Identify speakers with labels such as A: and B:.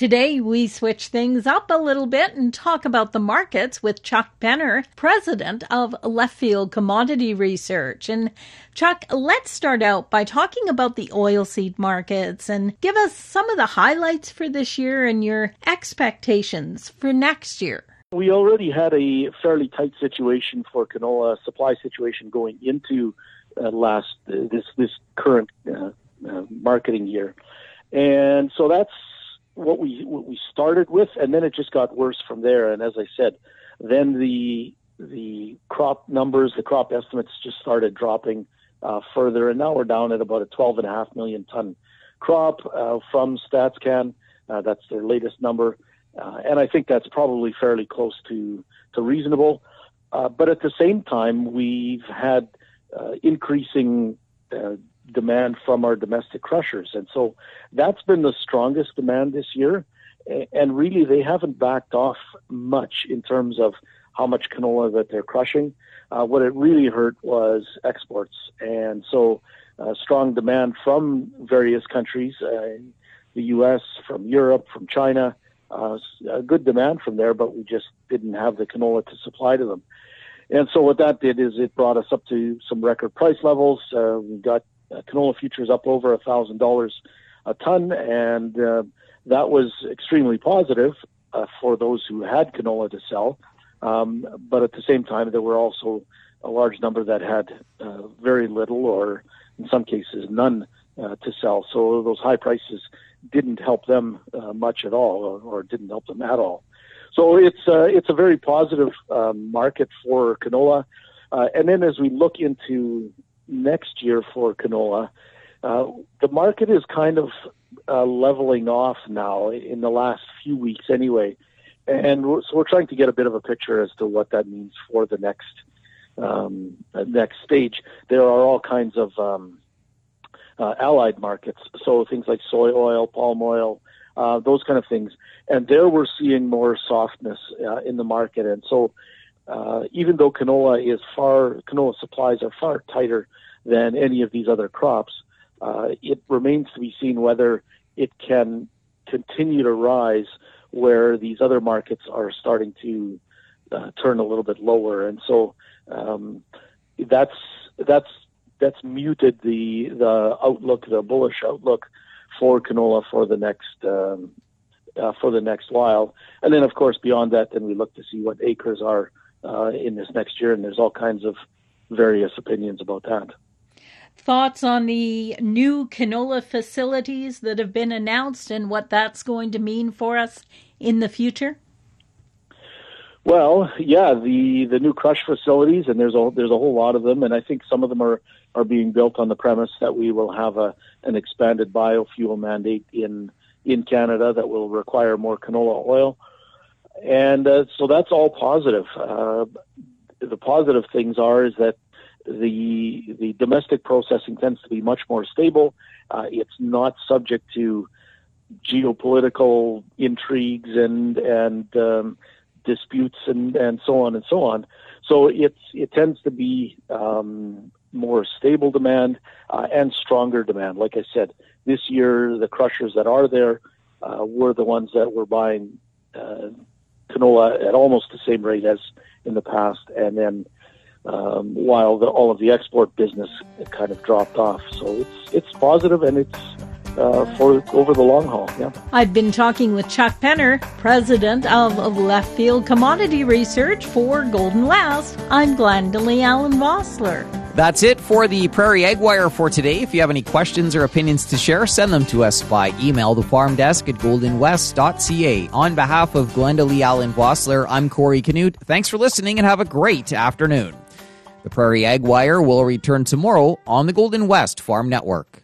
A: Today, we switch things up a little bit and talk about the markets with Chuck Penner, president of Left Field Commodity Research. And Chuck, let's start out by talking about the oilseed markets and give us some of the highlights for this year and your expectations for next year.
B: We already had a fairly tight situation for canola supply situation going into uh, last uh, this this current uh, uh marketing year, and so that's what we what we started with, and then it just got worse from there. And as I said, then the the crop numbers, the crop estimates just started dropping uh, further, and now we're down at about a 12.5 million ton crop uh, from StatsCan. Uh, that's their latest number, uh, and I think that's probably fairly close to to reasonable. Uh, but at the same time, we've had uh, increasing demand from our domestic crushers. And so that's been the strongest demand this year. And really, they haven't backed off much in terms of how much canola that they're crushing. Uh, what it really hurt was exports. And so, uh, strong demand from various countries, uh, the U.S., from Europe, from China, uh, good demand from there, but we just didn't have the canola to supply to them. And so what that did is it brought us up to some record price levels. Uh, we got uh, canola futures up over a thousand dollars a ton, and uh, that was extremely positive uh, for those who had canola to sell. Um, but at the same time, there were also a large number that had uh, very little, or in some cases, none uh, to sell. So those high prices didn't help them uh, much at all, or, or, didn't help them at all. So it's uh, it's a very positive um, market for canola. Uh, and then as we look into next year for canola, uh, the market is kind of uh, leveling off now in the last few weeks, anyway. And so we're trying to get a bit of a picture as to what that means for the next um, uh, next stage. There are all kinds of um, uh, allied markets, so things like soy oil, palm oil, uh, those kind of things. And there we're seeing more softness uh, in the market. And so uh, even though canola is far, canola supplies are far tighter than any of these other crops, uh, it remains to be seen whether it can continue to rise where these other markets are starting to uh, turn a little bit lower. And so um, that's that's that's muted the the outlook, the bullish outlook for canola for the next um, uh, for the next while. And then, of course, beyond that, then we look to see what acres are uh, in this next year, and there's all kinds of various opinions about that.
A: Thoughts on the new canola facilities that have been announced and what that's going to mean for us in the future?
B: Well, yeah, the the new crush facilities, and there's a there's a whole lot of them, and I think some of them are are being built on the premise that we will have a an expanded biofuel mandate in in Canada that will require more canola oil and uh, so that's all positive. Uh, the positive things are is that the the domestic processing tends to be much more stable. Uh, it's not subject to geopolitical intrigues and and um, disputes and, and so on and so on. So it's it tends to be um, more stable demand uh, and stronger demand. Like I said, this year the crushers that are there uh, were the ones that were buying uh, canola at almost the same rate as in the past, and then um, while the, all of the export business kind of dropped off. So it's it's positive and it's uh, for over the long haul. Yeah.
A: I've been talking with Chuck Penner, president of, Left Field Commodity Research for Golden West. I'm Glendalee Allen Vossler.
C: That's it for the Prairie Ag Wire for today. If you have any questions or opinions to share, send them to us by email, the farm desk at goldenwest.ca. On behalf of Glenda Lee Allen Vossler, I'm Corey Canute. Thanks for listening and have a great afternoon. The Prairie Ag Wire will return tomorrow on the Golden West Farm Network.